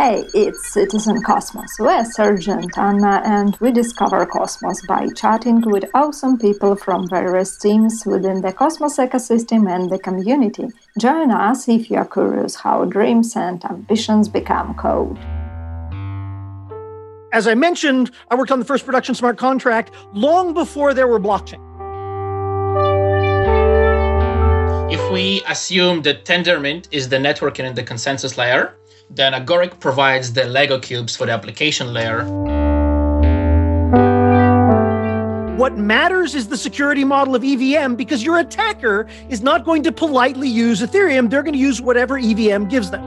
Hey, it's Citizen Cosmos. We're Serge and Anna, and we discover Cosmos by chatting with awesome people from various teams within the Cosmos ecosystem and the community. Join us if you're curious how dreams and ambitions become code. As I mentioned, I worked on the first production smart contract long before there were blockchain. If we assume that Tendermint is the networking and the consensus layer, then Agoric provides the Lego cubes for the application layer. What matters is the security model of EVM because your attacker is not going to politely use Ethereum. They're going to use whatever EVM gives them.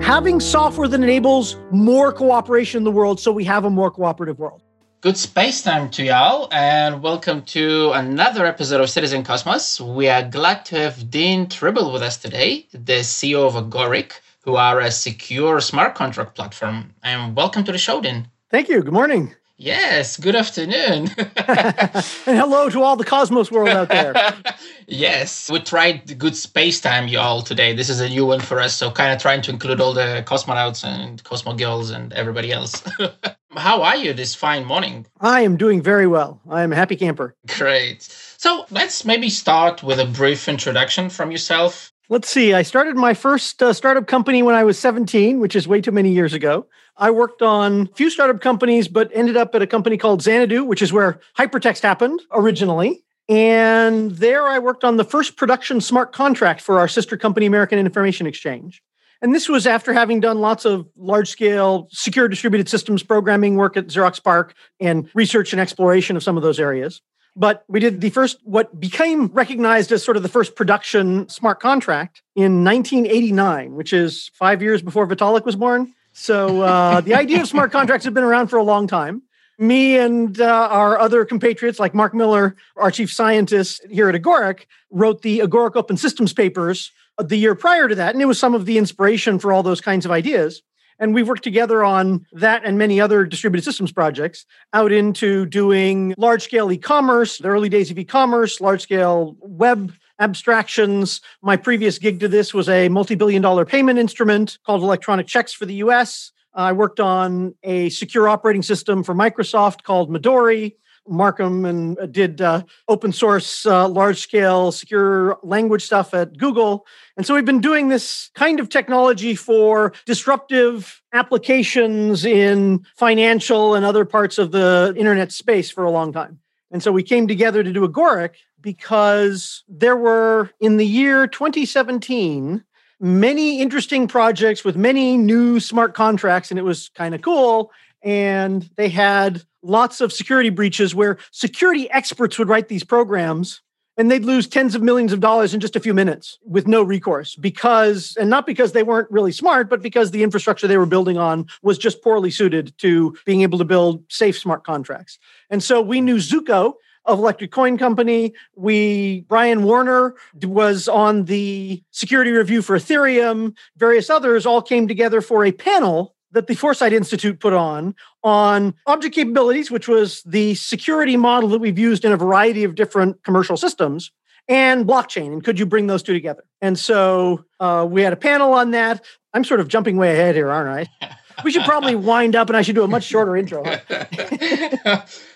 Having software that enables more cooperation in the world so we have a more cooperative world. Good space time to y'all, and welcome to another episode of Citizen Cosmos. We are glad to have Dean Tribble with us today, the CEO of Agoric, who are a secure smart contract platform. And welcome to the show, Dean. Thank you. Good morning. Yes, good afternoon. and hello to all the Cosmos world out there. yes, we tried good space time, y'all, today. This is a new one for us, so kind of trying to include all the cosmonauts and cosmo girls and everybody else. How are you this fine morning? I am doing very well. I am a happy camper. Great. So let's maybe start with a brief introduction from yourself. Let's see. I started my first uh, startup company when I was 17, which is way too many years ago. I worked on a few startup companies, but ended up at a company called Xanadu, which is where hypertext happened originally. And there I worked on the first production smart contract for our sister company, American Information Exchange. And this was after having done lots of large scale secure distributed systems programming work at Xerox PARC and research and exploration of some of those areas. But we did the first, what became recognized as sort of the first production smart contract in 1989, which is five years before Vitalik was born. So uh, the idea of smart contracts has been around for a long time. Me and uh, our other compatriots, like Mark Miller, our chief scientist here at Agoric, wrote the Agoric Open Systems papers the year prior to that. And it was some of the inspiration for all those kinds of ideas. And we've worked together on that and many other distributed systems projects out into doing large scale e commerce, the early days of e commerce, large scale web abstractions. My previous gig to this was a multi billion dollar payment instrument called electronic checks for the US. I worked on a secure operating system for Microsoft called Midori. Markham and uh, did uh, open source, uh, large scale, secure language stuff at Google. And so we've been doing this kind of technology for disruptive applications in financial and other parts of the internet space for a long time. And so we came together to do Agoric because there were, in the year 2017, many interesting projects with many new smart contracts, and it was kind of cool. And they had lots of security breaches where security experts would write these programs and they'd lose tens of millions of dollars in just a few minutes with no recourse because and not because they weren't really smart but because the infrastructure they were building on was just poorly suited to being able to build safe smart contracts and so we knew Zooko of Electric Coin Company. We Brian Warner was on the security review for Ethereum. Various others all came together for a panel that the Foresight Institute put on on object capabilities, which was the security model that we've used in a variety of different commercial systems, and blockchain. And could you bring those two together? And so uh, we had a panel on that. I'm sort of jumping way ahead here, aren't I? we should probably wind up and I should do a much shorter intro. no,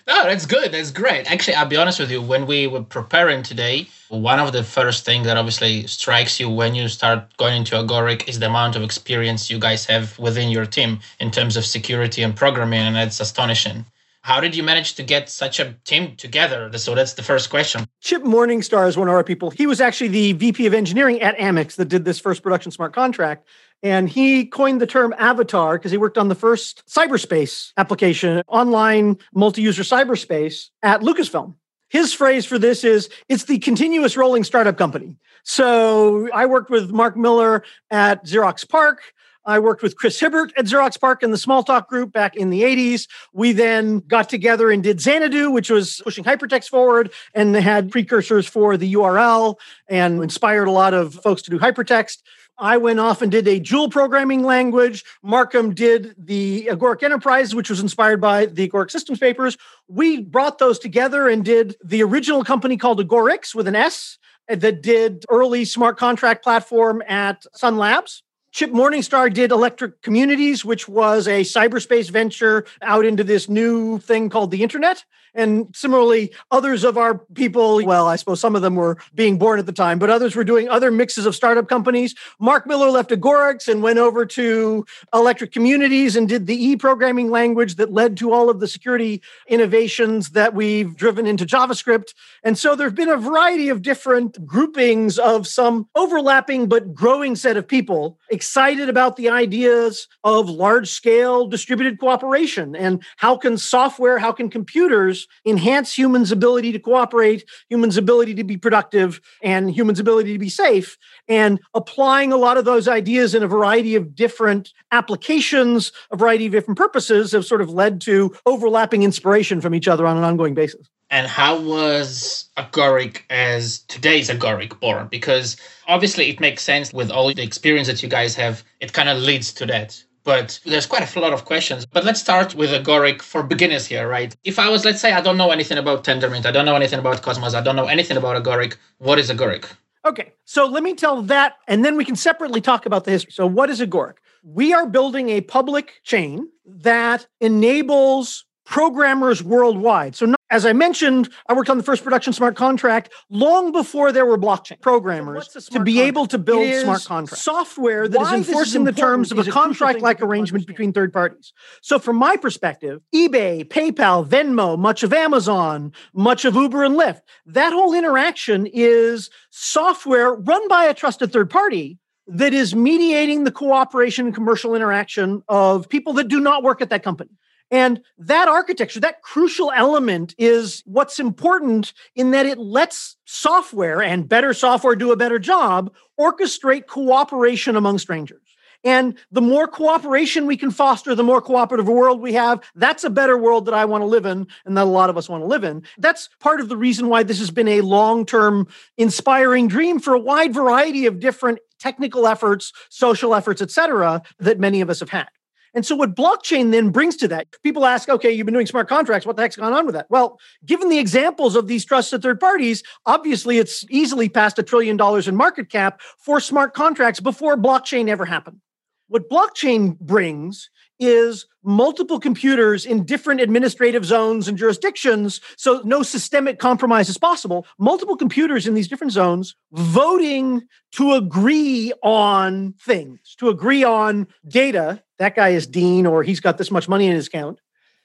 that's good. That's great. Actually, I'll be honest with you. When we were preparing today, one of the first things that obviously strikes you when you start going into Agoric is the amount of experience you guys have within your team in terms of security and programming, and it's astonishing. How did you manage to get such a team together? So that's the first question. Chip Morningstar is one of our people. He was actually the VP of engineering at Amex that did this first production smart contract. And he coined the term avatar because he worked on the first cyberspace application, online multi user cyberspace at Lucasfilm. His phrase for this is it's the continuous rolling startup company. So I worked with Mark Miller at Xerox PARC. I worked with Chris Hibbert at Xerox PARC in the Smalltalk group back in the 80s. We then got together and did Xanadu, which was pushing hypertext forward and had precursors for the URL and inspired a lot of folks to do hypertext. I went off and did a Joule programming language. Markham did the Agoric Enterprise, which was inspired by the Agoric Systems papers. We brought those together and did the original company called Agorics with an S uh, that did early smart contract platform at Sun Labs. Chip Morningstar did Electric Communities, which was a cyberspace venture out into this new thing called the internet. And similarly, others of our people, well, I suppose some of them were being born at the time, but others were doing other mixes of startup companies. Mark Miller left Agorics and went over to Electric Communities and did the E programming language that led to all of the security innovations that we've driven into JavaScript. And so there have been a variety of different groupings of some overlapping but growing set of people excited about the ideas of large scale distributed cooperation and how can software, how can computers enhance humans' ability to cooperate, humans' ability to be productive, and humans' ability to be safe. And applying a lot of those ideas in a variety of different applications, a variety of different purposes have sort of led to overlapping inspiration from each other on an ongoing basis. And how was Agoric as today's Agoric born? Because obviously it makes sense with all the experience that you guys have, it kind of leads to that but there's quite a lot of questions. But let's start with Agoric for beginners here, right? If I was, let's say, I don't know anything about Tendermint, I don't know anything about Cosmos, I don't know anything about Agoric, what is Agoric? Okay, so let me tell that, and then we can separately talk about the history. So, what is Agoric? We are building a public chain that enables programmers worldwide. So, not, as I mentioned, I worked on the first production smart contract long before there were blockchain programmers to be contract? able to build smart contracts. Software that Why is enforcing is the terms of a contract like arrangement between third parties. So, from my perspective, eBay, PayPal, Venmo, much of Amazon, much of Uber and Lyft, that whole interaction is software run by a trusted third party that is mediating the cooperation and commercial interaction of people that do not work at that company. And that architecture, that crucial element is what's important in that it lets software and better software do a better job orchestrate cooperation among strangers. And the more cooperation we can foster, the more cooperative world we have. That's a better world that I want to live in and that a lot of us want to live in. That's part of the reason why this has been a long term inspiring dream for a wide variety of different technical efforts, social efforts, et cetera, that many of us have had. And so, what blockchain then brings to that, people ask, okay, you've been doing smart contracts. What the heck's gone on with that? Well, given the examples of these trusted third parties, obviously it's easily past a trillion dollars in market cap for smart contracts before blockchain ever happened. What blockchain brings is multiple computers in different administrative zones and jurisdictions, so no systemic compromise is possible. Multiple computers in these different zones voting to agree on things, to agree on data. That guy is Dean, or he's got this much money in his account.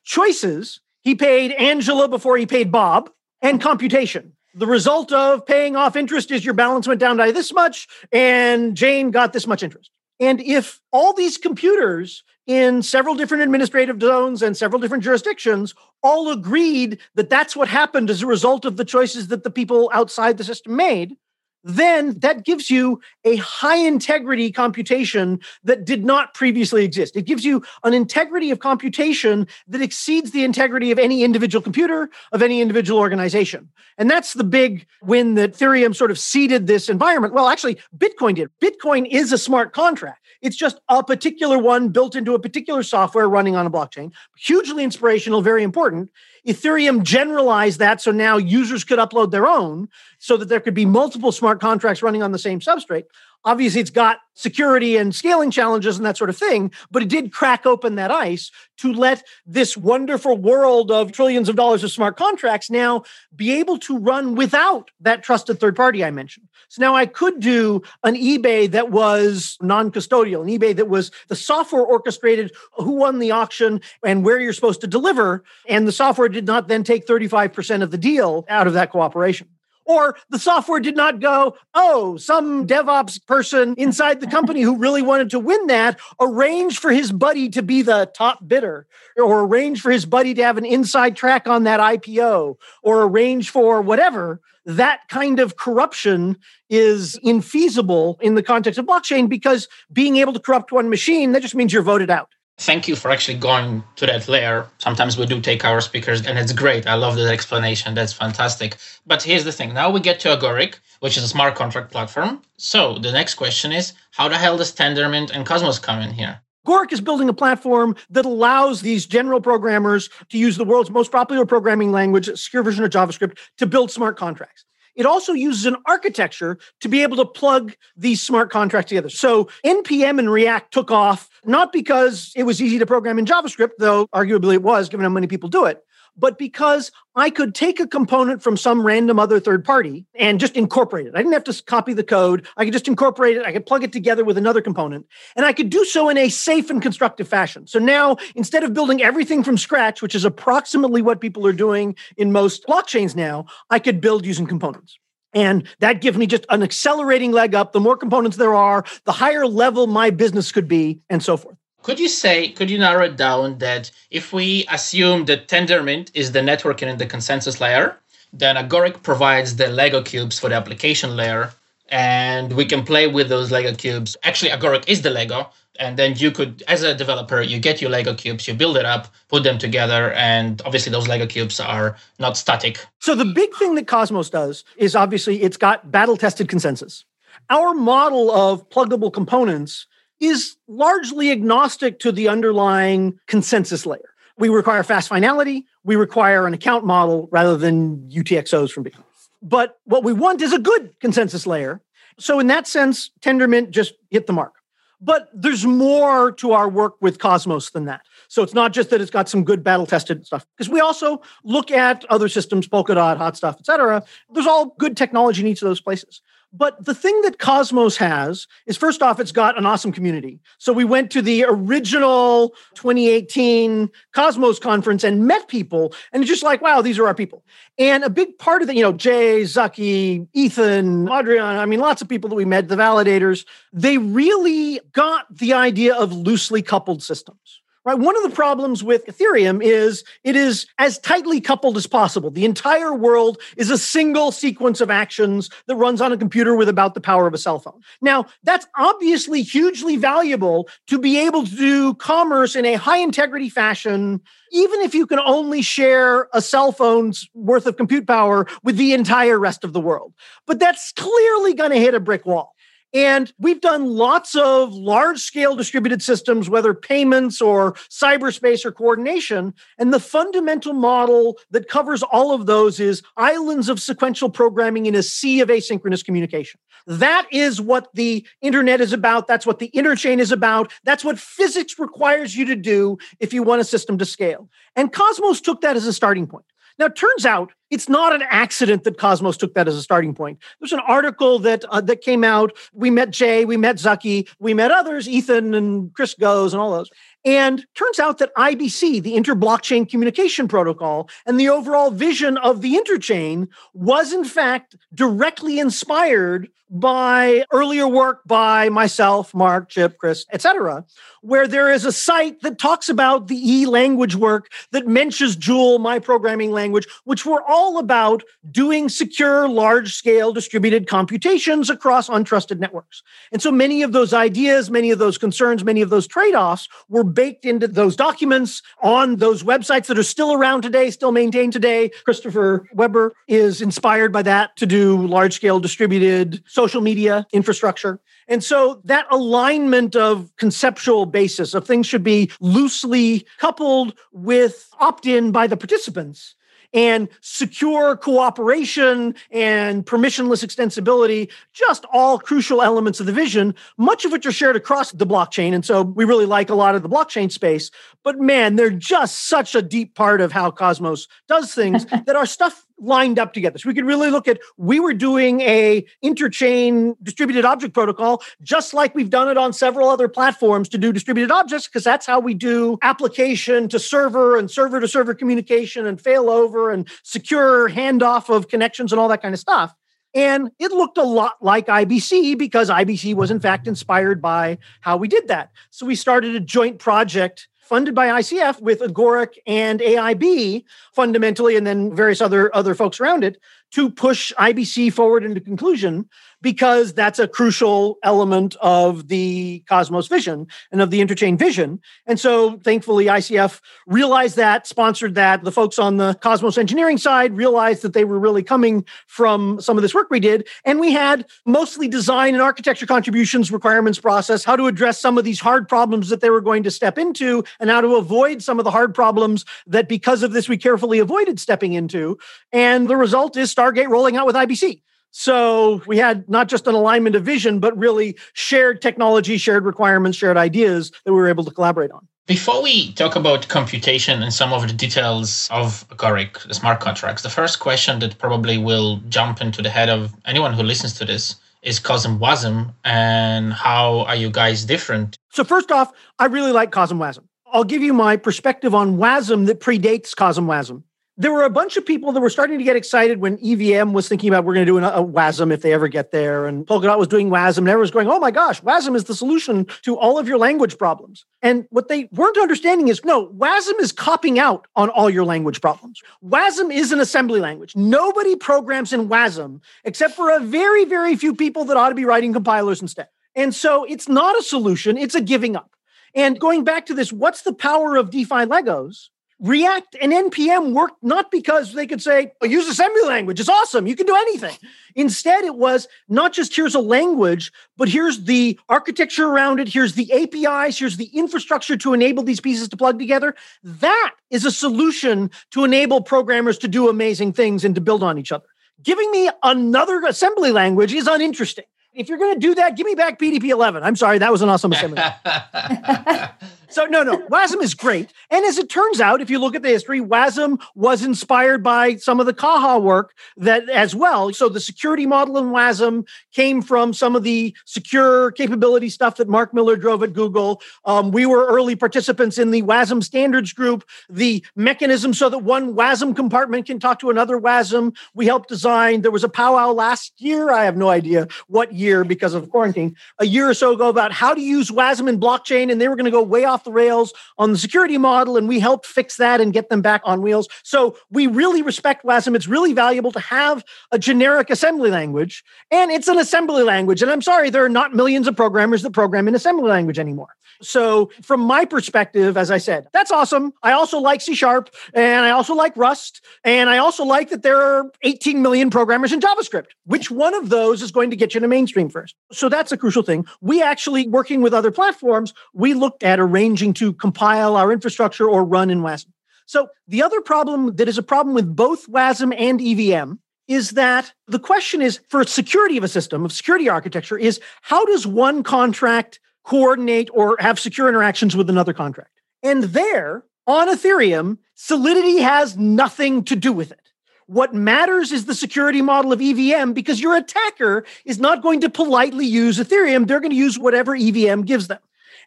Choices. He paid Angela before he paid Bob, and computation. The result of paying off interest is your balance went down by this much, and Jane got this much interest. And if all these computers in several different administrative zones and several different jurisdictions all agreed that that's what happened as a result of the choices that the people outside the system made, then that gives you a high integrity computation that did not previously exist. It gives you an integrity of computation that exceeds the integrity of any individual computer, of any individual organization. And that's the big win that Ethereum sort of seeded this environment. Well, actually, Bitcoin did. Bitcoin is a smart contract. It's just a particular one built into a particular software running on a blockchain. Hugely inspirational, very important. Ethereum generalized that so now users could upload their own so that there could be multiple smart contracts running on the same substrate. Obviously, it's got security and scaling challenges and that sort of thing, but it did crack open that ice to let this wonderful world of trillions of dollars of smart contracts now be able to run without that trusted third party I mentioned. So now I could do an eBay that was non custodial, an eBay that was the software orchestrated who won the auction and where you're supposed to deliver. And the software did not then take 35% of the deal out of that cooperation. Or the software did not go, oh, some DevOps person inside the company who really wanted to win that arranged for his buddy to be the top bidder, or arranged for his buddy to have an inside track on that IPO, or arrange for whatever. That kind of corruption is infeasible in the context of blockchain because being able to corrupt one machine, that just means you're voted out thank you for actually going to that layer. Sometimes we do take our speakers, and it's great. I love that explanation. That's fantastic. But here's the thing now we get to Agoric, which is a smart contract platform. So the next question is how the hell does Tendermint and Cosmos come in here? Agoric is building a platform that allows these general programmers to use the world's most popular programming language, a secure version of JavaScript, to build smart contracts. It also uses an architecture to be able to plug these smart contracts together. So NPM and React took off not because it was easy to program in JavaScript, though arguably it was, given how many people do it, but because I could take a component from some random other third party and just incorporate it. I didn't have to copy the code. I could just incorporate it. I could plug it together with another component, and I could do so in a safe and constructive fashion. So now, instead of building everything from scratch, which is approximately what people are doing in most blockchains now, I could build using components. And that gives me just an accelerating leg up. The more components there are, the higher level my business could be, and so forth. Could you say, could you narrow it down that if we assume that Tendermint is the networking and the consensus layer, then Agoric provides the Lego cubes for the application layer, and we can play with those Lego cubes. Actually, Agoric is the Lego, and then you could, as a developer, you get your Lego cubes, you build it up, put them together, and obviously those Lego cubes are not static. So the big thing that Cosmos does is obviously it's got battle-tested consensus. Our model of pluggable components is largely agnostic to the underlying consensus layer. We require fast finality. We require an account model rather than UTXOs from Bitcoin. But what we want is a good consensus layer. So, in that sense, Tendermint just hit the mark. But there's more to our work with Cosmos than that. So it's not just that it's got some good battle tested stuff, because we also look at other systems, Polkadot, Hot Stuff, et cetera. There's all good technology in each of those places. But the thing that Cosmos has is first off, it's got an awesome community. So we went to the original 2018 Cosmos conference and met people, and it's just like, wow, these are our people. And a big part of the, you know, Jay, Zaki, Ethan, Adrian, I mean, lots of people that we met, the validators, they really got the idea of loosely coupled systems right? One of the problems with Ethereum is it is as tightly coupled as possible. The entire world is a single sequence of actions that runs on a computer with about the power of a cell phone. Now, that's obviously hugely valuable to be able to do commerce in a high integrity fashion, even if you can only share a cell phone's worth of compute power with the entire rest of the world. But that's clearly going to hit a brick wall. And we've done lots of large scale distributed systems, whether payments or cyberspace or coordination. And the fundamental model that covers all of those is islands of sequential programming in a sea of asynchronous communication. That is what the internet is about. That's what the interchain is about. That's what physics requires you to do if you want a system to scale. And Cosmos took that as a starting point. Now, it turns out it's not an accident that Cosmos took that as a starting point. There's an article that uh, that came out. We met Jay, we met Zaki, we met others, Ethan and Chris Goes, and all those. And turns out that IBC, the inter-blockchain communication protocol, and the overall vision of the interchain was in fact directly inspired by earlier work by myself, Mark, Chip, Chris, etc., where there is a site that talks about the E language work that mentions Joule, my programming language, which were all about doing secure, large scale distributed computations across untrusted networks. And so many of those ideas, many of those concerns, many of those trade offs were baked into those documents on those websites that are still around today, still maintained today. Christopher Webber is inspired by that to do large scale distributed social media infrastructure. And so that alignment of conceptual basis of things should be loosely coupled with opt in by the participants and secure cooperation and permissionless extensibility, just all crucial elements of the vision, much of which are shared across the blockchain. And so we really like a lot of the blockchain space. But man, they're just such a deep part of how Cosmos does things that our stuff lined up together. So we could really look at we were doing a interchain distributed object protocol just like we've done it on several other platforms to do distributed objects because that's how we do application to server and server to server communication and failover and secure handoff of connections and all that kind of stuff. And it looked a lot like IBC because IBC was in fact inspired by how we did that. So we started a joint project funded by ICF with Agoric and AIB fundamentally, and then various other, other folks around it to push IBC forward into conclusion because that's a crucial element of the Cosmos vision and of the interchain vision. And so thankfully, ICF realized that, sponsored that. The folks on the Cosmos engineering side realized that they were really coming from some of this work we did. And we had mostly design and architecture contributions, requirements process, how to address some of these hard problems that they were going to step into, and how to avoid some of the hard problems that because of this we carefully avoided stepping into. And the result is Stargate rolling out with IBC. So we had not just an alignment of vision, but really shared technology, shared requirements, shared ideas that we were able to collaborate on. Before we talk about computation and some of the details of Agoric, the smart contracts, the first question that probably will jump into the head of anyone who listens to this is CosmWasm and how are you guys different? So first off, I really like CosmWasm. I'll give you my perspective on WASM that predates CosmWasm there were a bunch of people that were starting to get excited when EVM was thinking about we're going to do a, a uh, WASM if they ever get there. And Polkadot was doing WASM, and everyone was going, oh my gosh, WASM is the solution to all of your language problems. And what they weren't understanding is no, WASM is copping out on all your language problems. WASM is an assembly language. Nobody programs in WASM except for a very, very few people that ought to be writing compilers instead. And so it's not a solution, it's a giving up. And going back to this, what's the power of DeFi Legos? React and NPM worked not because they could say, oh, use assembly language, it's awesome, you can do anything. Instead, it was not just here's a language, but here's the architecture around it, here's the APIs, here's the infrastructure to enable these pieces to plug together. That is a solution to enable programmers to do amazing things and to build on each other. Giving me another assembly language is uninteresting. If you're going to do that, give me back PDP 11. I'm sorry, that was an awesome assembly. So no, no, WASM is great. And as it turns out, if you look at the history, WASM was inspired by some of the Caja work that as well. So the security model in WASM came from some of the secure capability stuff that Mark Miller drove at Google. Um, we were early participants in the WASM standards group, the mechanism so that one WASM compartment can talk to another WASM. We helped design. There was a powwow last year. I have no idea what year because of quarantine, a year or so ago about how to use WASM in blockchain. And they were going to go way off the rails on the security model, and we helped fix that and get them back on wheels. So we really respect WASM. It's really valuable to have a generic assembly language, and it's an assembly language. And I'm sorry, there are not millions of programmers that program in assembly language anymore. So, from my perspective, as I said, that's awesome. I also like C Sharp and I also like Rust. And I also like that there are 18 million programmers in JavaScript. Which one of those is going to get you to mainstream first? So, that's a crucial thing. We actually, working with other platforms, we looked at arranging to compile our infrastructure or run in WASM. So, the other problem that is a problem with both WASM and EVM is that the question is for security of a system, of security architecture, is how does one contract coordinate or have secure interactions with another contract. And there, on Ethereum, Solidity has nothing to do with it. What matters is the security model of EVM because your attacker is not going to politely use Ethereum. They're going to use whatever EVM gives them.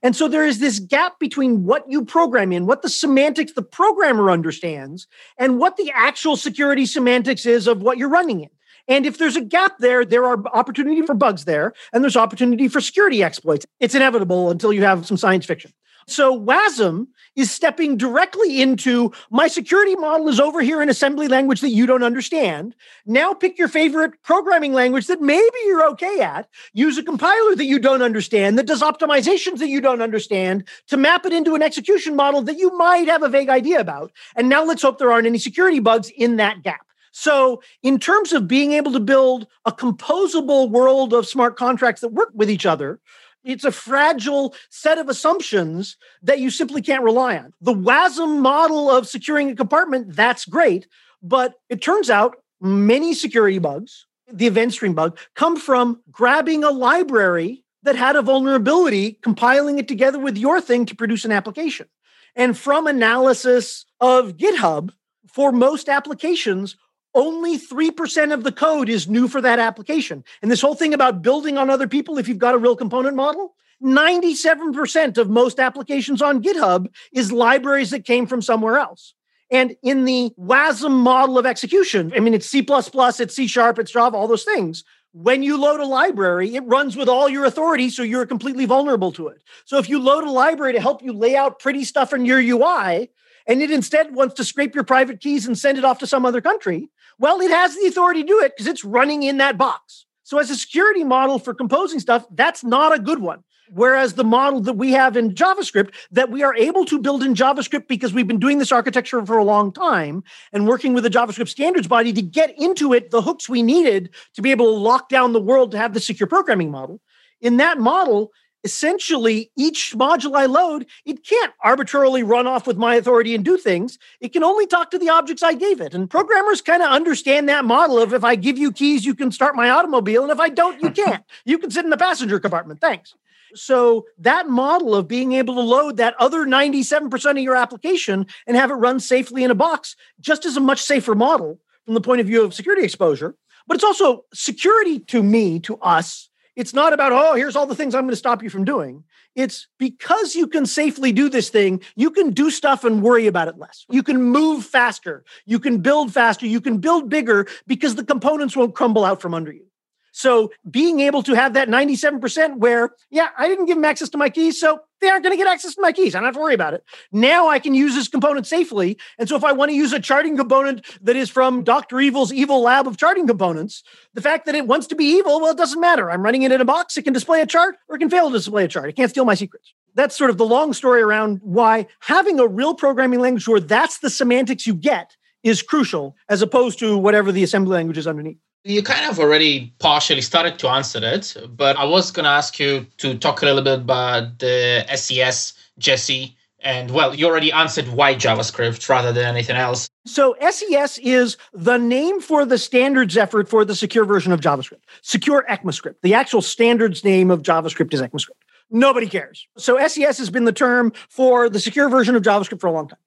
And so there is this gap between what you program in, what the semantics the programmer understands, and what the actual security semantics is of what you're running in. And if there's a gap there, there are opportunity for bugs there, and there's opportunity for security exploits. It's inevitable until you have some science fiction. So WASM is stepping directly into my security model is over here in assembly language that you don't understand. Now pick your favorite programming language that maybe you're okay at. Use a compiler that you don't understand that does optimizations that you don't understand to map it into an execution model that you might have a vague idea about. And now let's hope there aren't any security bugs in that gap. So, in terms of being able to build a composable world of smart contracts that work with each other, it's a fragile set of assumptions that you simply can't rely on. The WASM model of securing a compartment, that's great. But it turns out many security bugs, the event stream bug, come from grabbing a library that had a vulnerability, compiling it together with your thing to produce an application. And from analysis of GitHub, for most applications, only 3% of the code is new for that application. And this whole thing about building on other people, if you've got a real component model, 97% of most applications on GitHub is libraries that came from somewhere else. And in the WASM model of execution, I mean, it's C, it's C sharp, it's Java, all those things. When you load a library, it runs with all your authority, so you're completely vulnerable to it. So if you load a library to help you lay out pretty stuff in your UI, and it instead wants to scrape your private keys and send it off to some other country, well, it has the authority to do it because it's running in that box. So, as a security model for composing stuff, that's not a good one. Whereas the model that we have in JavaScript that we are able to build in JavaScript because we've been doing this architecture for a long time and working with the JavaScript standards body to get into it the hooks we needed to be able to lock down the world to have the secure programming model. In that model, essentially each module I load, it can't arbitrarily run off with my authority and do things. It can only talk to the objects I gave it. And programmers kind of understand that model of if I give you keys, you can start my automobile. And if I don't, you can't. you can sit in the passenger compartment. Thanks. So that model of being able to load that other 97% of your application and have it run safely in a box just is a much safer model from the point of view of security exposure. But it's also security to me, to us, it's not about, oh, here's all the things I'm going to stop you from doing. It's because you can safely do this thing, you can do stuff and worry about it less. You can move faster. You can build faster. You can build bigger because the components won't crumble out from under you. So being able to have that 97% where, yeah, I didn't give them access to my keys, so they aren't going to get access to my keys. I don't have to worry about it. Now I can use this component safely. And so if I want to use a charting component that is from Dr. Evil's evil lab of charting components, the fact that it wants to be evil, well, it doesn't matter. I'm running it in a box. It can display a chart or it can fail to display a chart. It can't steal my secrets. That's sort of the long story around why having a real programming language where that's the semantics you get is crucial as opposed to whatever the assembly language is underneath. You kind of already partially started to answer it, but I was going to ask you to talk a little bit about the SES, Jessie, and well, you already answered why JavaScript rather than anything else. So SES is the name for the standards effort for the secure version of JavaScript. Secure ECMAScript. The actual standards name of JavaScript is ECMAScript. Nobody cares. So SES has been the term for the secure version of JavaScript for a long time.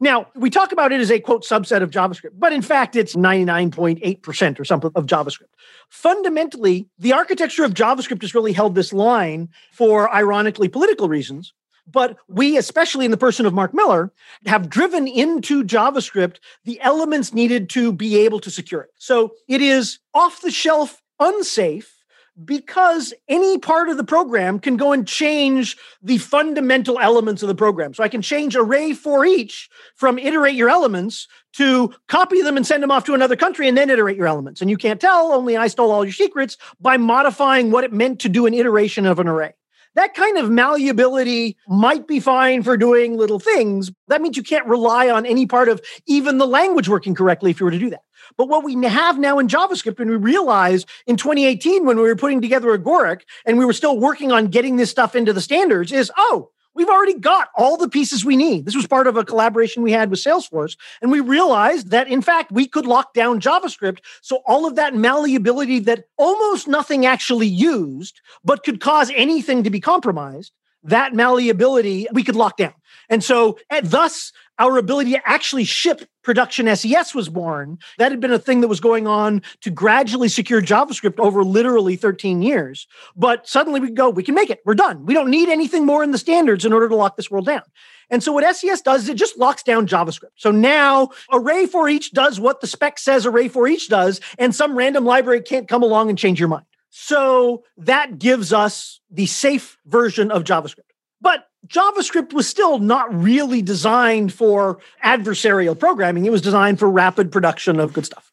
Now, we talk about it as a quote subset of JavaScript, but in fact, it's 99.8% or something of JavaScript. Fundamentally, the architecture of JavaScript has really held this line for ironically political reasons. But we, especially in the person of Mark Miller, have driven into JavaScript the elements needed to be able to secure it. So it is off the shelf, unsafe because any part of the program can go and change the fundamental elements of the program. So I can change array for each from iterate your elements to copy them and send them off to another country and then iterate your elements. And you can't tell, only I stole all your secrets by modifying what it meant to do an iteration of an array. That kind of malleability might be fine for doing little things. That means you can't rely on any part of even the language working correctly if you were to do that. But what we have now in JavaScript, and we realized in 2018 when we were putting together Agoric and we were still working on getting this stuff into the standards, is oh, we've already got all the pieces we need. This was part of a collaboration we had with Salesforce. And we realized that, in fact, we could lock down JavaScript. So all of that malleability that almost nothing actually used, but could cause anything to be compromised, that malleability we could lock down. And so, and thus, our ability to actually ship production SES was born. That had been a thing that was going on to gradually secure JavaScript over literally 13 years. But suddenly we go, we can make it. We're done. We don't need anything more in the standards in order to lock this world down. And so what SES does is it just locks down JavaScript. So now array for each does what the spec says array for each does, and some random library can't come along and change your mind. So that gives us the safe version of JavaScript. But JavaScript was still not really designed for adversarial programming. It was designed for rapid production of good stuff.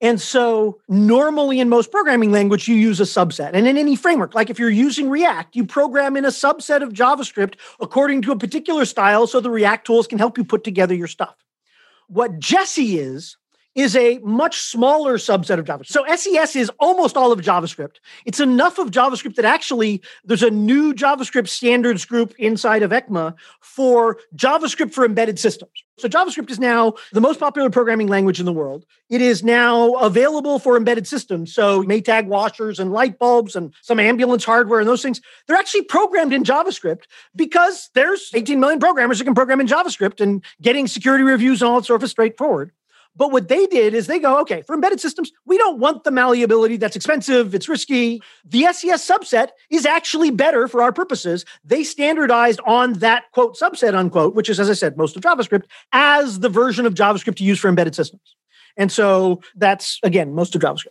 And so, normally in most programming language, you use a subset. And in any framework, like if you're using React, you program in a subset of JavaScript according to a particular style so the React tools can help you put together your stuff. What Jessie is, is a much smaller subset of JavaScript. So SES is almost all of JavaScript. It's enough of JavaScript that actually there's a new JavaScript standards group inside of ECMA for JavaScript for embedded systems. So JavaScript is now the most popular programming language in the world. It is now available for embedded systems. So Maytag washers and light bulbs and some ambulance hardware and those things, they're actually programmed in JavaScript because there's 18 million programmers who can program in JavaScript and getting security reviews and all that sort of straightforward. But what they did is they go, okay, for embedded systems, we don't want the malleability that's expensive, it's risky. The SES subset is actually better for our purposes. They standardized on that quote subset, unquote, which is, as I said, most of JavaScript, as the version of JavaScript to use for embedded systems. And so that's, again, most of JavaScript.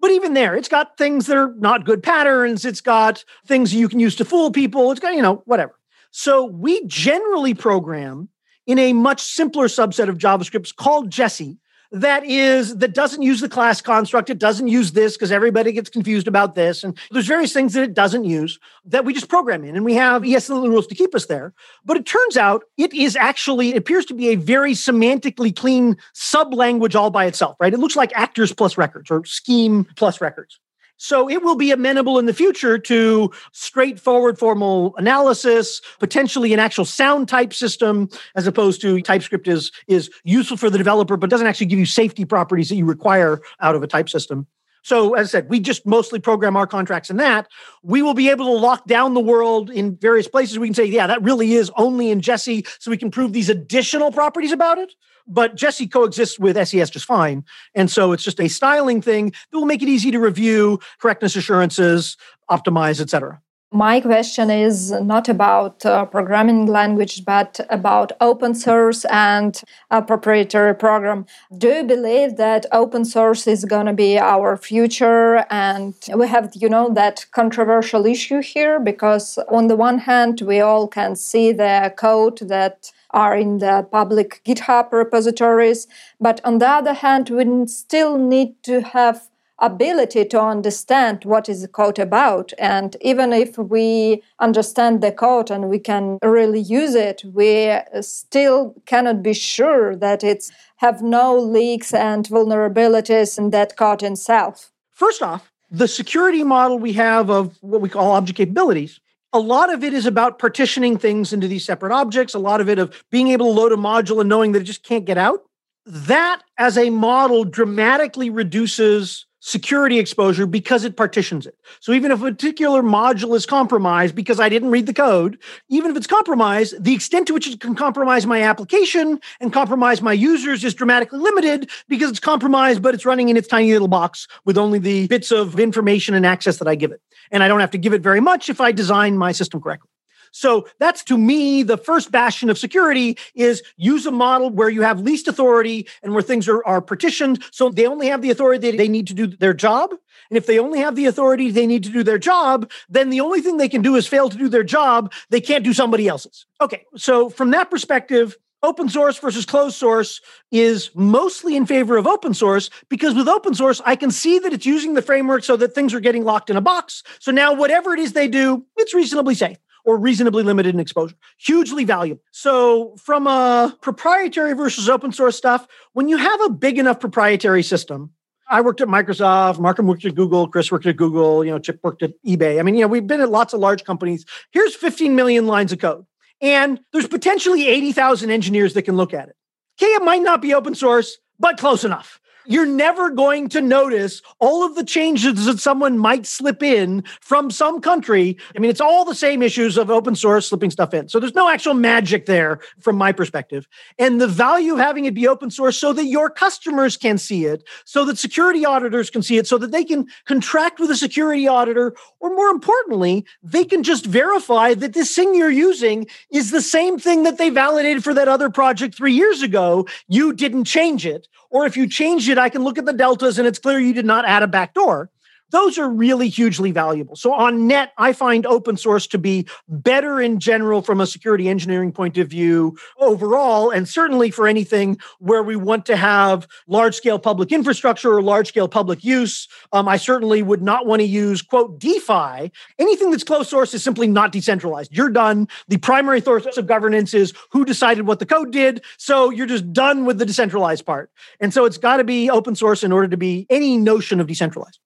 But even there, it's got things that are not good patterns. It's got things you can use to fool people. It's got, you know, whatever. So we generally program in a much simpler subset of JavaScripts called Jessie that is that doesn't use the class construct it doesn't use this because everybody gets confused about this and there's various things that it doesn't use that we just program in and we have esl rules to keep us there. But it turns out it is actually it appears to be a very semantically clean sub language all by itself right? It looks like actors plus records or scheme plus records so it will be amenable in the future to straightforward formal analysis, potentially an actual sound type system, as opposed to TypeScript is, is useful for the developer, but doesn't actually give you safety properties that you require out of a type system. So, as I said, we just mostly program our contracts in that. We will be able to lock down the world in various places. We can say, yeah, that really is only in Jessie, so we can prove these additional properties about it but Jessie coexists with SES just fine. And so it's just a styling thing that will make it easy to review, correctness assurances, optimize, etc. My question is not about uh, programming language, but about open source and a proprietary program. Do you believe that open source is going to be our future? And we have, you know, that controversial issue here because on the one hand, we all can see the code that are in the public GitHub repositories. But on the other hand, we still need to have ability to understand what is the code about and even if we understand the code and we can really use it we still cannot be sure that it's have no leaks and vulnerabilities in that code itself first off the security model we have of what we call object capabilities a lot of it is about partitioning things into these separate objects, a lot of it of being able to load a module and knowing that it just can't get out. That as a model dramatically reduces security exposure because it partitions it. So even if a particular module is compromised because I didn't read the code, even if it's compromised, the extent to which it can compromise my application and compromise my users is dramatically limited because it's compromised, but it's running in its tiny little box with only the bits of information and access that I give it. And I don't have to give it very much if I design my system correctly. So that's to me the first bastion of security is use a model where you have least authority and where things are, are partitioned. So they only have the authority they need to do their job. And if they only have the authority they need to do their job, then the only thing they can do is fail to do their job. They can't do somebody else's. Okay. So from that perspective, open source versus closed source is mostly in favor of open source because with open source, I can see that it's using the framework so that things are getting locked in a box. So now, whatever it is they do, it's reasonably safe or reasonably limited in exposure. Hugely valuable. So, from a proprietary versus open source stuff, when you have a big enough proprietary system, I worked at Microsoft, Markham worked at Google, Chris worked at Google, you know, Chip worked at eBay. I mean, you know, we've been at lots of large companies. Here's 15 million lines of code. And there's potentially 80,000 engineers that can look at it. Okay, it might not be open source, but close enough you're never going to notice all of the changes that someone might slip in from some country. I mean, it's all the same issues of open source slipping stuff in. So there's no actual magic there from my perspective. And the value of having it be open source so that your customers can see it, so that security auditors can see it, so that they can contract with a security auditor, or more importantly, they can just verify that this thing you're using is the same thing that they validated for that other project three years ago. You didn't change it or if you changed it, I can look at the deltas and it's clear you did not add a backdoor those are really hugely valuable. So on net, I find open source to be better in general from a security engineering point of view overall, and certainly for anything where we want to have large scale public infrastructure or large scale public use. Um, I certainly would not want to use quote DeFi. Anything that's closed source is simply not decentralized. You're done. The primary source of governance is who decided what the code did. So you're just done with the decentralized part. And so it's got to be open source in order to be any notion of decentralized.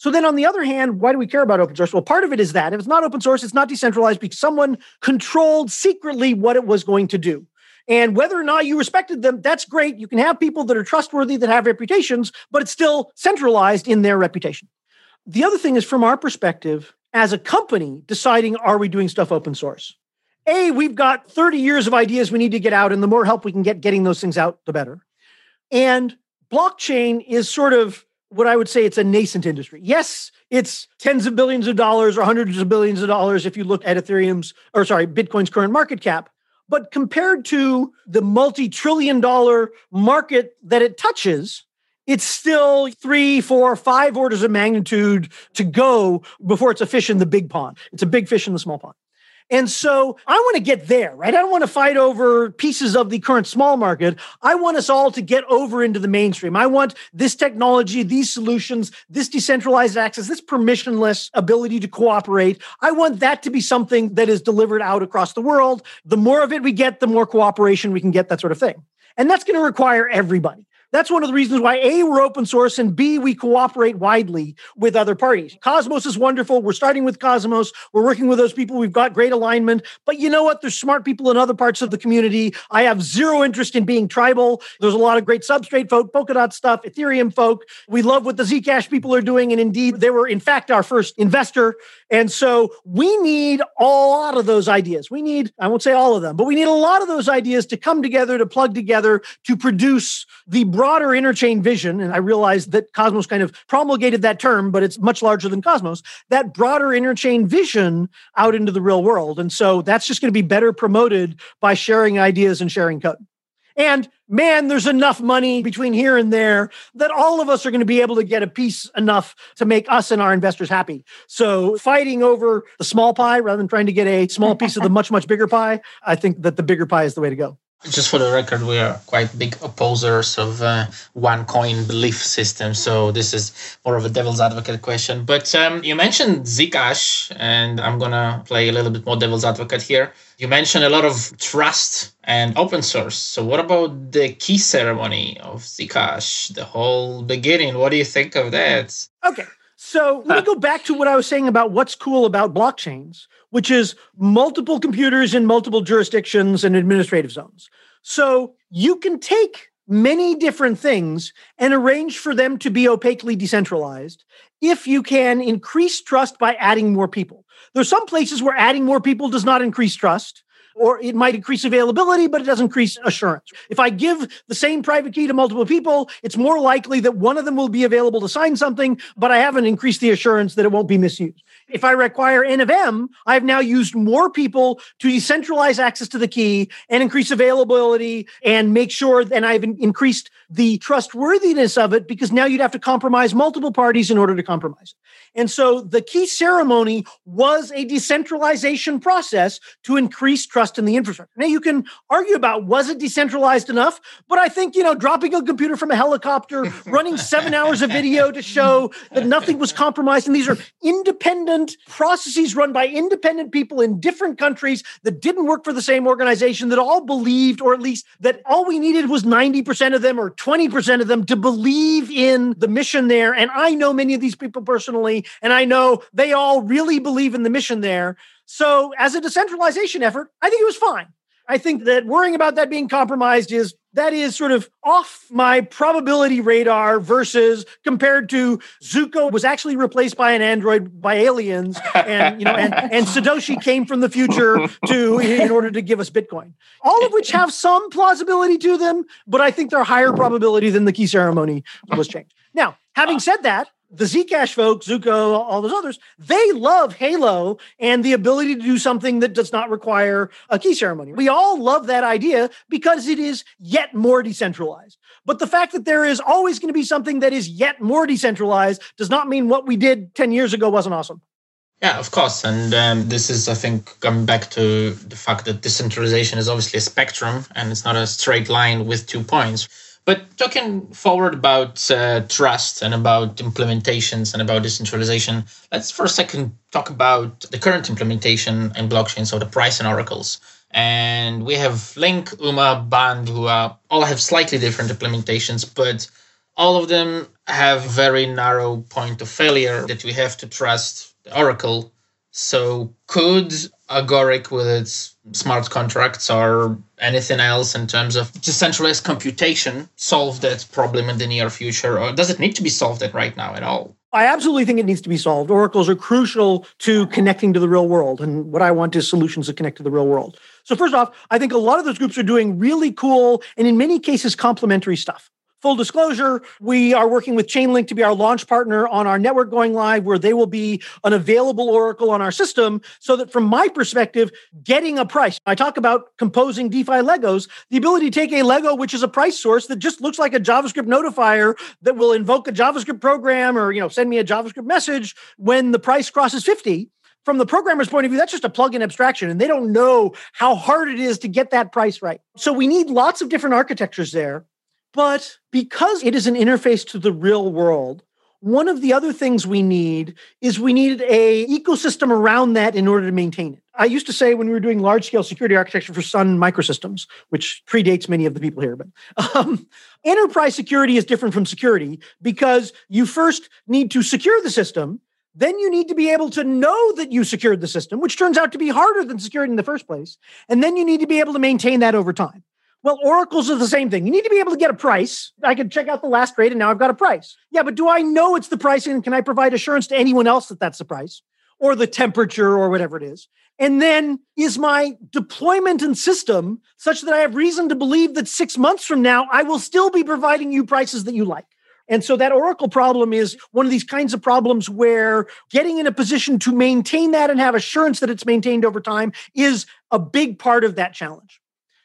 So then on the other hand, why do we care about open source? Well, part of it is that if it's not open source, it's not decentralized because someone controlled secretly what it was going to do. And whether or not you respected them, that's great. You can have people that are trustworthy that have reputations, but it's still centralized in their reputation. The other thing is from our perspective, as a company deciding, are we doing stuff open source? A, we've got 30 years of ideas we need to get out, and the more help we can get getting those things out, the better. And blockchain is sort of what I would say it's a nascent industry. Yes, it's tens of billions of dollars or hundreds of billions of dollars if you look at Ethereum's or sorry, Bitcoin's current market cap. But compared to the multi-trillion dollar market that it touches, it's still three, four, five orders of magnitude to go before it's a fish in the big pond. It's a big fish in the small pond. And so I want to get there, right? I don't want to fight over pieces of the current small market. I want us all to get over into the mainstream. I want this technology, these solutions, this decentralized access, this permissionless ability to cooperate. I want that to be something that is delivered out across the world. The more of it we get, the more cooperation we can get, that sort of thing. And that's going to require everybody. That's one of the reasons why A, we're open source, and B, we cooperate widely with other parties. Cosmos is wonderful. We're starting with Cosmos. We're working with those people. We've got great alignment. But you know what? There's smart people in other parts of the community. I have zero interest in being tribal. There's a lot of great substrate folk, Polkadot stuff, Ethereum folk. We love what the Zcash people are doing. And indeed, they were, in fact, our first investor. And so we need a lot of those ideas. We need, I won't say all of them, but we need a lot of those ideas to come together, to plug together, to produce the broader interchain vision, and I realize that Cosmos kind of promulgated that term, but it's much larger than Cosmos, that broader interchain vision out into the real world. And so that's just going to be better promoted by sharing ideas and sharing code. And man, there's enough money between here and there that all of us are going to be able to get a piece enough to make us and our investors happy. So fighting over the small pie rather than trying to get a small piece of the much, much bigger pie, I think that the bigger pie is the way to go. Just for the record, we are quite big opposers of uh, one coin belief system. So this is more of a devil's advocate question. But um, you mentioned Zcash, and I'm going to play a little bit more devil's advocate here. You mentioned a lot of trust and open source. So what about the key ceremony of Zcash, the whole beginning? What do you think of that? Okay. So let me go back to what I was saying about what's cool about blockchains which is multiple computers in multiple jurisdictions and administrative zones. So you can take many different things and arrange for them to be opaquely decentralized if you can increase trust by adding more people. There's some places where adding more people does not increase trust or it might increase availability, but it doesn't increase assurance. If I give the same private key to multiple people, it's more likely that one of them will be available to sign something, but I haven't increased the assurance that it won't be misused. If I require N of M, I've now used more people to decentralize access to the key and increase availability and make sure that I've increased the trustworthiness of it because now you'd have to compromise multiple parties in order to compromise. And so the key ceremony was a decentralization process to increase trust in the infrastructure. Now you can argue about was it decentralized enough, but I think, you know, dropping a computer from a helicopter, running seven hours of video to show that nothing was compromised. And these are independent processes run by independent people in different countries that didn't work for the same organization that all believed, or at least that all we needed was 90% of them or 20% of them to believe in the mission there. And I know many of these people personally, and I know they all really believe in the mission there. So, as a decentralization effort, I think it was fine. I think that worrying about that being compromised is that is sort of off my probability radar versus compared to Zooko was actually replaced by an android by aliens and you know and, and Satoshi came from the future to in order to give us Bitcoin. All of which have some plausibility to them, but I think they're higher probability than the key ceremony was changed. Now, having said that, the Zcash folks, Zooko, all those others, they love Halo and the ability to do something that does not require a key ceremony. We all love that idea because it is yet more decentralized. But the fact that there is always going to be something that is yet more decentralized does not mean what we did 10 years ago wasn't awesome. Yeah, of course. And um, this is, I think, coming back to the fact that decentralization is obviously a spectrum and it's not a straight line with two points but talking forward about uh, trust and about implementations and about decentralization, let's for a second talk about the current implementation in blockchain, so the price and oracles. And we have Link, UMA, Band, who are, all have slightly different implementations, but all of them have very narrow point of failure that we have to trust the oracle. So could Agoric with its smart contracts or anything else in terms of decentralized computation solve that problem in the near future? Or does it need to be solved right now at all? I absolutely think it needs to be solved. Oracles are crucial to connecting to the real world. And what I want is solutions that connect to the real world. So, first off, I think a lot of those groups are doing really cool and in many cases complementary stuff. Full disclosure, we are working with Chainlink to be our launch partner on our network going live, where they will be an available Oracle on our system. So that from my perspective, getting a price, I talk about composing DeFi Legos, the ability to take a Lego, which is a price source that just looks like a JavaScript notifier that will invoke a JavaScript program or, you know, send me a JavaScript message when the price crosses 50 from the programmer's point of view, that's just a plug-in abstraction, and they don't know how hard it is to get that price right. So we need lots of different architectures there. But because it is an interface to the real world, one of the other things we need is we need a ecosystem around that in order to maintain it. I used to say when we were doing large scale security architecture for Sun Microsystems, which predates many of the people here, but um, enterprise security is different from security because you first need to secure the system. Then you need to be able to know that you secured the system, which turns out to be harder than security in the first place. And then you need to be able to maintain that over time. Well, oracles are the same thing. You need to be able to get a price. I can check out the last trade and now I've got a price. Yeah, but do I know it's the price and can I provide assurance to anyone else that that's the price or the temperature or whatever it is? And then is my deployment and system such that I have reason to believe that six months from now, I will still be providing you prices that you like? And so that Oracle problem is one of these kinds of problems where getting in a position to maintain that and have assurance that it's maintained over time is a big part of that challenge.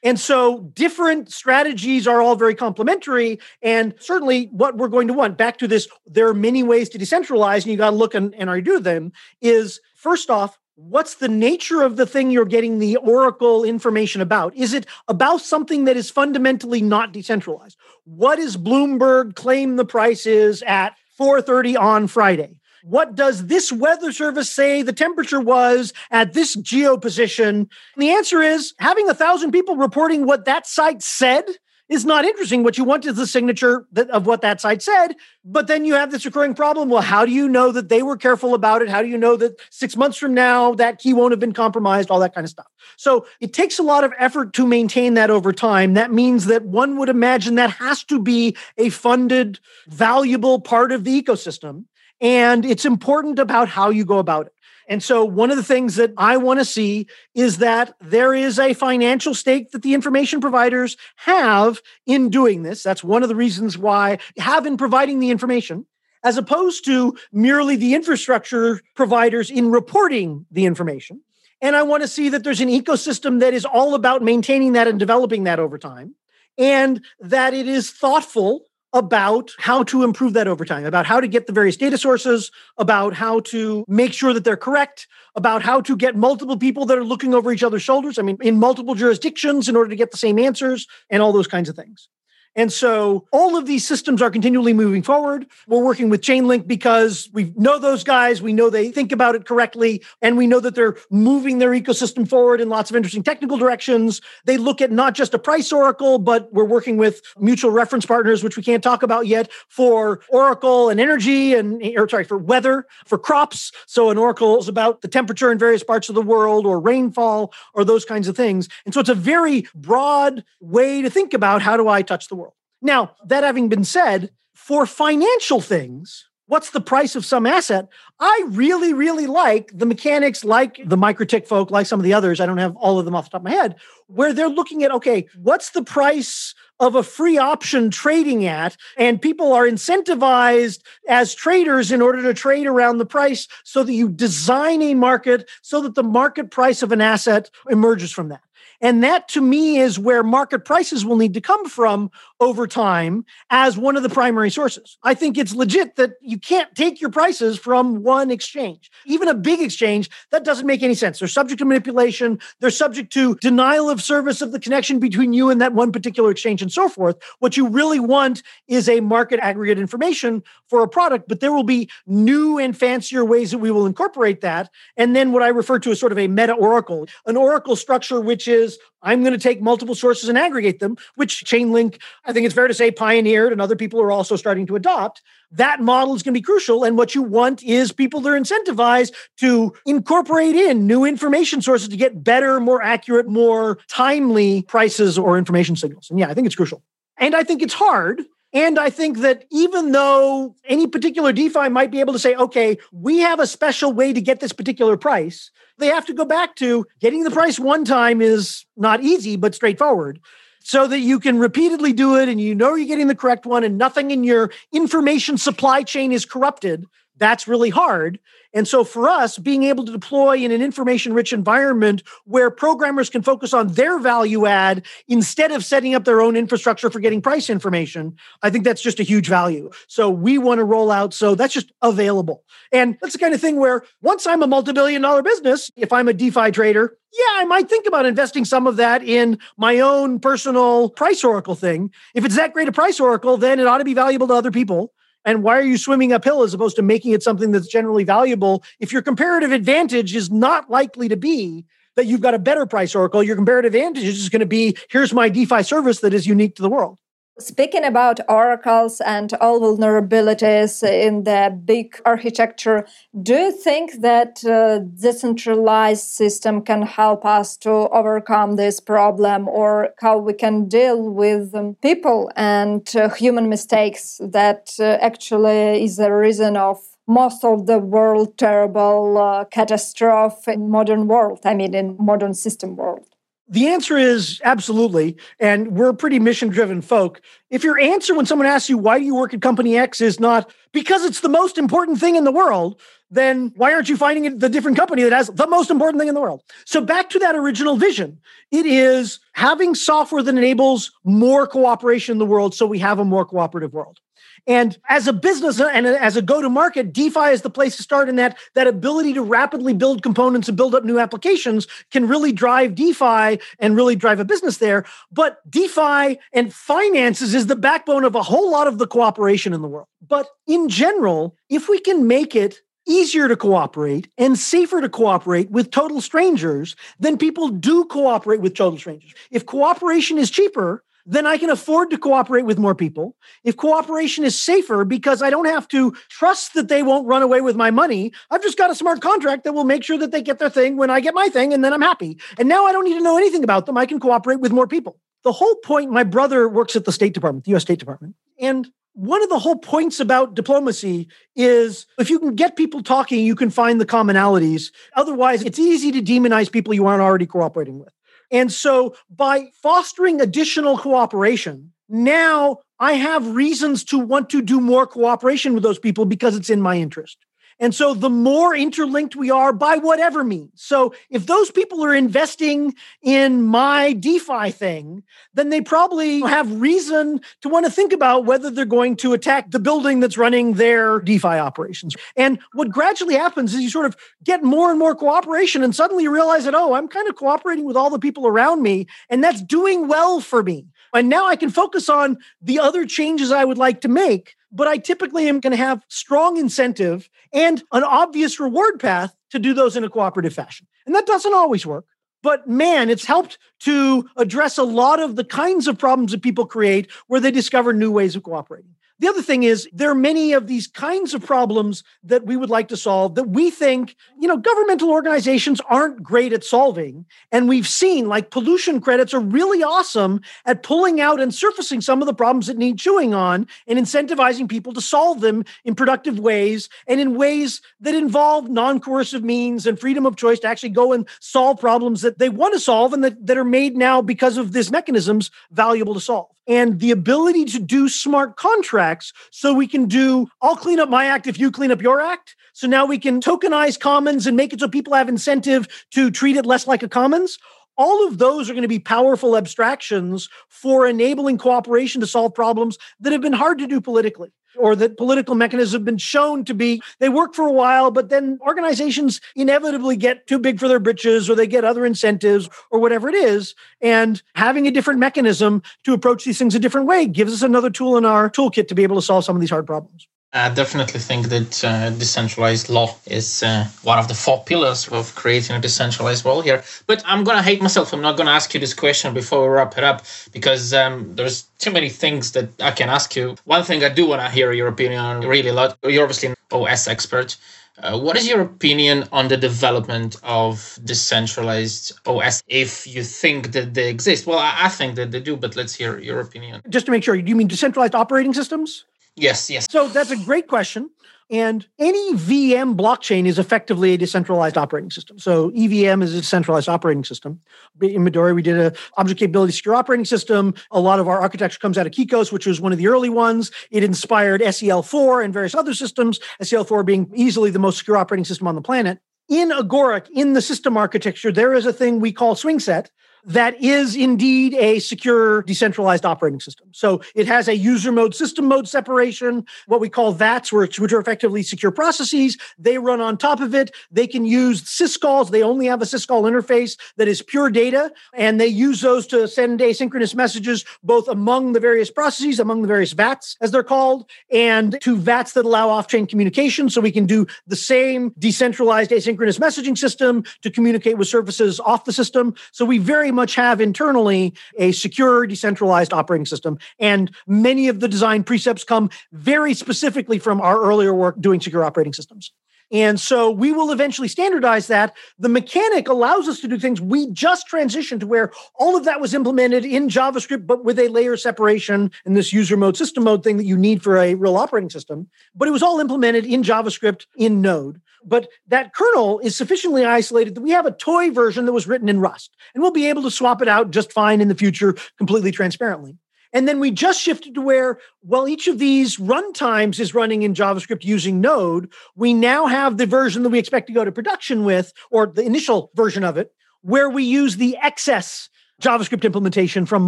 And so different strategies are all very complementary. And certainly what we're going to want, back to this, there are many ways to decentralize, and you got to look and, and do them, is first off, what's the nature of the thing you're getting the oracle information about is it about something that is fundamentally not decentralized what does bloomberg claim the price is at 4.30 on friday what does this weather service say the temperature was at this geo position? And the answer is having a thousand people reporting what that site said is not interesting. What you want is the signature that, of what that site said. But then you have this recurring problem. Well, how do you know that they were careful about it? How do you know that six months from now that key won't have been compromised? All that kind of stuff. So it takes a lot of effort to maintain that over time. That means that one would imagine that has to be a funded, valuable part of the ecosystem. And it's important about how you go about it. And so, one of the things that I want to see is that there is a financial stake that the information providers have in doing this. That's one of the reasons why have in providing the information, as opposed to merely the infrastructure providers in reporting the information. And I want to see that there's an ecosystem that is all about maintaining that and developing that over time, and that it is thoughtful about how to improve that over time, about how to get the various data sources, about how to make sure that they're correct, about how to get multiple people that are looking over each other's shoulders. I mean, in multiple jurisdictions in order to get the same answers and all those kinds of things. And so all of these systems are continually moving forward. We're working with Chainlink because we know those guys, we know they think about it correctly, and we know that they're moving their ecosystem forward in lots of interesting technical directions. They look at not just a price oracle, but we're working with mutual reference partners, which we can't talk about yet, for oracle and energy and or sorry, for weather, for crops. So an oracle is about the temperature in various parts of the world or rainfall or those kinds of things. And so it's a very broad way to think about how do I touch the world. Now, that having been said, for financial things, what's the price of some asset? I really, really like the mechanics, like the MikroTik folk, like some of the others. I don't have all of them off the top of my head, where they're looking at okay, what's the price of a free option trading at? And people are incentivized as traders in order to trade around the price so that you design a market so that the market price of an asset emerges from that. And that to me is where market prices will need to come from over time as one of the primary sources. I think it's legit that you can't take your prices from one exchange. Even a big exchange, that doesn't make any sense. They're subject to manipulation, they're subject to denial of service of the connection between you and that one particular exchange and so forth. What you really want is a market aggregate information for a product, but there will be new and fancier ways that we will incorporate that. And then what I refer to as sort of a meta oracle, an oracle structure, which is I'm going to take multiple sources and aggregate them, which Chainlink, I think it's fair to say, pioneered and other people are also starting to adopt. That model is going to be crucial. And what you want is people that are incentivized to incorporate in new information sources to get better, more accurate, more timely prices or information signals. And yeah, I think it's crucial. And I think it's hard and I think that even though any particular DeFi might be able to say, okay, we have a special way to get this particular price, they have to go back to getting the price one time is not easy, but straightforward. So that you can repeatedly do it and you know you're getting the correct one and nothing in your information supply chain is corrupted that's really hard. And so for us, being able to deploy in an information rich environment where programmers can focus on their value add instead of setting up their own infrastructure for getting price information, I think that's just a huge value. So we want to roll out. So that's just available. And that's the kind of thing where once I'm a multi billion dollar business, if I'm a DeFi trader, yeah, I might think about investing some of that in my own personal price oracle thing. If it's that great a price oracle, then it ought to be valuable to other people. And why are you swimming uphill as opposed to making it something that's generally valuable if your comparative advantage is not likely to be that you've got a better price oracle? Your comparative advantage is just going to be here's my DeFi service that is unique to the world. Speaking about oracles and all vulnerabilities in the big architecture, do you think that uh, decentralized system can help us to overcome this problem, or how we can deal with um, people and uh, human mistakes that uh, actually is the reason of most of the world terrible catastrophe in modern world? I mean, in modern system world. The answer is absolutely. And we're pretty mission driven folk. If your answer when someone asks you, why do you work at company X is not because it's the most important thing in the world, then why aren't you finding the different company that has the most important thing in the world? So back to that original vision. It is having software that enables more cooperation in the world so we have a more cooperative world. And as a business and as a go to market, DeFi is the place to start. in that, that ability to rapidly build components and build up new applications can really drive DeFi and really drive a business there. But DeFi and finances is the backbone of a whole lot of the cooperation in the world. But in general, if we can make it easier to cooperate and safer to cooperate with total strangers, then people do cooperate with total strangers. If cooperation is cheaper, then I can afford to cooperate with more people. If cooperation is safer because I don't have to trust that they won't run away with my money, I've just got a smart contract that will make sure that they get their thing when I get my thing, and then I'm happy. And now I don't need to know anything about them. I can cooperate with more people. The whole point my brother works at the State Department, the US State Department. And one of the whole points about diplomacy is if you can get people talking, you can find the commonalities. Otherwise, it's easy to demonize people you aren't already cooperating with. And so by fostering additional cooperation, now I have reasons to want to do more cooperation with those people because it's in my interest. And so the more interlinked we are by whatever means. So if those people are investing in my DeFi thing, then they probably have reason to want to think about whether they're going to attack the building that's running their DeFi operations. And what gradually happens is you sort of get more and more cooperation and suddenly you realize that, oh, I'm kind of cooperating with all the people around me and that's doing well for me. And now I can focus on the other changes I would like to make but I typically am going to have strong incentive and an obvious reward path to do those in a cooperative fashion. And that doesn't always work. But man, it's helped to address a lot of the kinds of problems that people create where they discover new ways of cooperating. The other thing is there are many of these kinds of problems that we would like to solve that we think, you know, governmental organizations aren't great at solving. And we've seen like pollution credits are really awesome at pulling out and surfacing some of the problems that need chewing on and incentivizing people to solve them in productive ways and in ways that involve non-coercive means and freedom of choice to actually go and solve problems that they want to solve and that, that are made now because of these mechanisms valuable to solve and the ability to do smart contracts so we can do I'll clean up my act if you clean up your act. So now we can tokenize commons and make it so people have incentive to treat it less like a commons. All of those are going to be powerful abstractions for enabling cooperation to solve problems that have been hard to do politically or that political mechanisms have been shown to be they work for a while but then organizations inevitably get too big for their britches or they get other incentives or whatever it is. And having a different mechanism to approach these things a different way gives us another tool in our toolkit to be able to solve some of these hard problems I definitely think that uh, decentralized law is uh, one of the four pillars of creating a decentralized world here. But I'm going to hate myself. I'm not going to ask you this question before we wrap it up because um, there's too many things that I can ask you. One thing I do want to hear your opinion on really a lot. You're obviously an OS expert. Uh, what is your opinion on the development of decentralized OS if you think that they exist? Well, I, I think that they do, but let's hear your opinion. Just to make sure, do you mean decentralized operating systems? Yes, yes. So that's a great question. And any VM blockchain is effectively a decentralized operating system. So EVM is a decentralized operating system. In Midori, we did a object capability secure operating system. A lot of our architecture comes out of KeyKOS, which was one of the early ones. It inspired SEL4 and various other systems, SEL4 being easily the most secure operating system on the planet. In Agoric, in the system architecture, there is a thing we call SwingSet, that is indeed a secure decentralized operating system. So it has a user mode, system mode separation, what we call VATs, which, which are effectively secure processes. They run on top of it. They can use syscalls. They only have a syscall interface that is pure data, and they use those to send asynchronous messages both among the various processes, among the various VATs, as they're called, and to VATs that allow off chain communication. So we can do the same decentralized asynchronous messaging system to communicate with services off the system. So we very much have internally a secure, decentralized operating system. And many of the design precepts come very specifically from our earlier work doing secure operating systems. And so we will eventually standardize that. The mechanic allows us to do things. We just transitioned to where all of that was implemented in JavaScript, but with a layer separation and this user mode, system mode thing that you need for a real operating system. But it was all implemented in JavaScript in Node but that kernel is sufficiently isolated that we have a toy version that was written in Rust, and we'll be able to swap it out just fine in the future, completely transparently. And then we just shifted to where, while each of these runtimes is running in JavaScript using Node, we now have the version that we expect to go to production with, or the initial version of it, where we use the XS JavaScript implementation from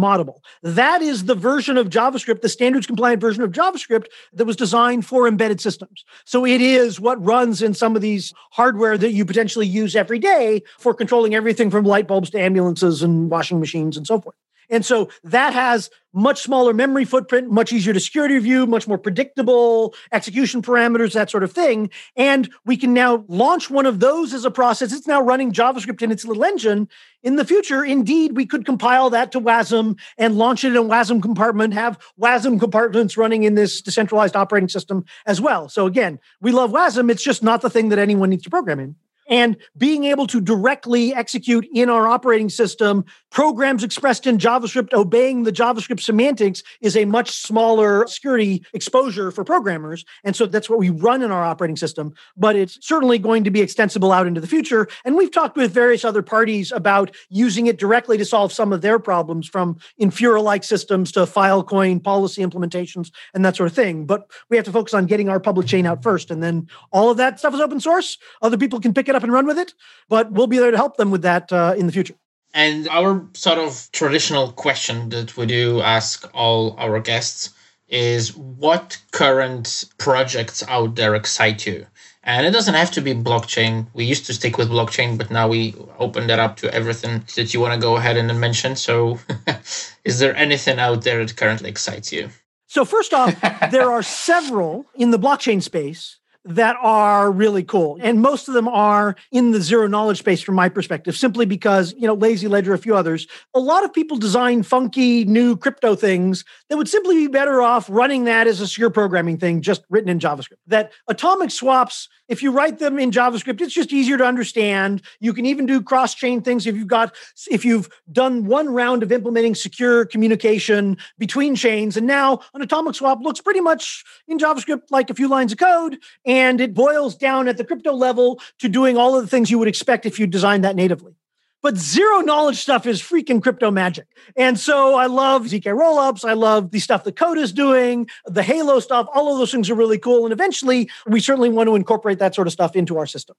Moddable. That is the version of JavaScript, the standards compliant version of JavaScript that was designed for embedded systems. So it is what runs in some of these hardware that you potentially use every day for controlling everything from light bulbs to ambulances and washing machines and so forth. And so that has much smaller memory footprint, much easier to security review, much more predictable execution parameters, that sort of thing. And we can now launch one of those as a process. It's now running JavaScript in its little engine. In the future, indeed, we could compile that to WASM and launch it in a WASM compartment, have WASM compartments running in this decentralized operating system as well. So again, we love WASM. It's just not the thing that anyone needs to program in and being able to directly execute in our operating system programs expressed in JavaScript, obeying the JavaScript semantics is a much smaller security exposure for programmers. And so that's what we run in our operating system, but it's certainly going to be extensible out into the future. And we've talked with various other parties about using it directly to solve some of their problems from Infura like systems to Filecoin policy implementations and that sort of thing. But we have to focus on getting our public chain out first. And then all of that stuff is open source. Other people can pick it up and run with it, but we'll be there to help them with that uh, in the future. And our sort of traditional question that we do ask all our guests is what current projects out there excite you? And it doesn't have to be blockchain. We used to stick with blockchain, but now we open that up to everything that you want to go ahead and mention. So, is there anything out there that currently excites you? So, first off, there are several in the blockchain space that are really cool. And most of them are in the zero knowledge space from my perspective, simply because, you know, Lazy Ledger, a few others, a lot of people design funky new crypto things that would simply be better off running that as a secure programming thing just written in JavaScript. That atomic swaps if you write them in JavaScript, it's just easier to understand. You can even do cross-chain things if you've got if you've done one round of implementing secure communication between chains, and now an atomic swap looks pretty much in JavaScript like a few lines of code, and it boils down at the crypto level to doing all of the things you would expect if you designed that natively. But zero knowledge stuff is freaking crypto magic. And so I love ZK rollups. I love the stuff that Code is doing, the Halo stuff. All of those things are really cool. And eventually, we certainly want to incorporate that sort of stuff into our system.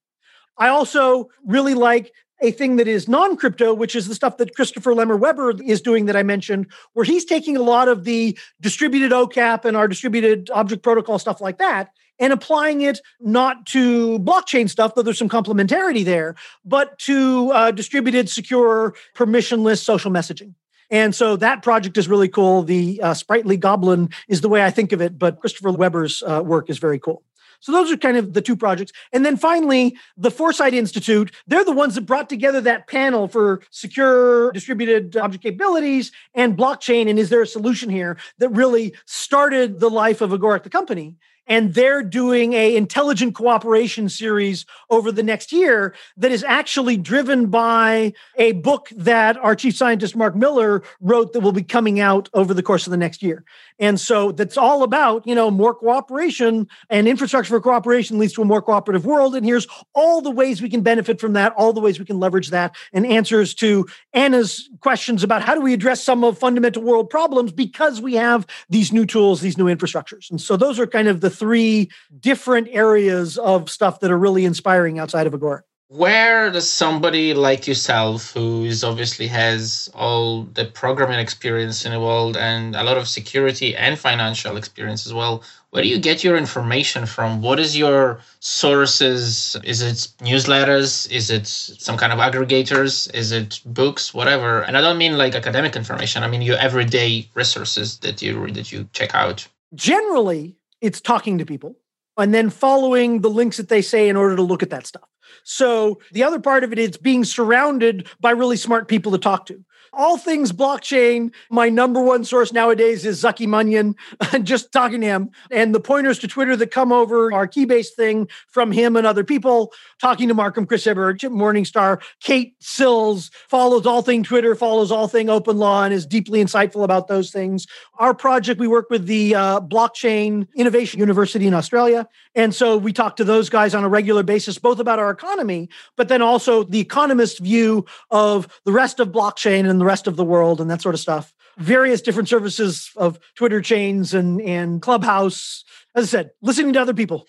I also really like a thing that is non crypto, which is the stuff that Christopher Lemmer Webber is doing that I mentioned, where he's taking a lot of the distributed OCAP and our distributed object protocol stuff like that and applying it not to blockchain stuff, though there's some complementarity there, but to uh, distributed, secure, permissionless social messaging. And so that project is really cool. The uh, Spritely Goblin is the way I think of it, but Christopher Webber's uh, work is very cool. So those are kind of the two projects. And then finally, the Foresight Institute, they're the ones that brought together that panel for secure distributed object capabilities and blockchain. And is there a solution here that really started the life of Agoric, the company? And they're doing a intelligent cooperation series over the next year that is actually driven by a book that our chief scientist Mark Miller wrote that will be coming out over the course of the next year. And so that's all about, you know, more cooperation and infrastructure for cooperation leads to a more cooperative world. And here's all the ways we can benefit from that, all the ways we can leverage that, and answers to Anna's questions about how do we address some of fundamental world problems because we have these new tools, these new infrastructures. And so those are kind of the three different areas of stuff that are really inspiring outside of Agoric where does somebody like yourself who is obviously has all the programming experience in the world and a lot of security and financial experience as well where do you get your information from? What is your sources? Is it newsletters? Is it some kind of aggregators? Is it books? Whatever. And i don't mean like academic information. I mean your everyday resources that you that you check out. Generally it's talking to people and then following the links that they say in order to look at that stuff. So the other part of it is being surrounded by really smart people to talk to all things blockchain. My number one source nowadays is Zaki Manian, just talking to him. And the pointers to Twitter that come over are Keybase thing from him and other people, talking to Markham, Chris Webber, Chip Morningstar, Kate Sills, follows all thing Twitter, follows all thing open law, and is deeply insightful about those things. Our project, we work with the uh, Blockchain Innovation University in Australia. And so we talk to those guys on a regular basis, both about our economy, but then also the economist view of the rest of blockchain and the rest of the world and that sort of stuff. Various different services of Twitter chains and, and Clubhouse. As I said, listening to other people.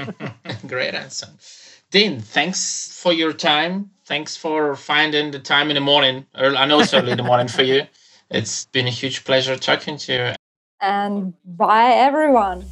Great answer. Dean, thanks for your time. Thanks for finding the time in the morning. I know it's early in the morning for you. It's been a huge pleasure talking to you. And bye, everyone.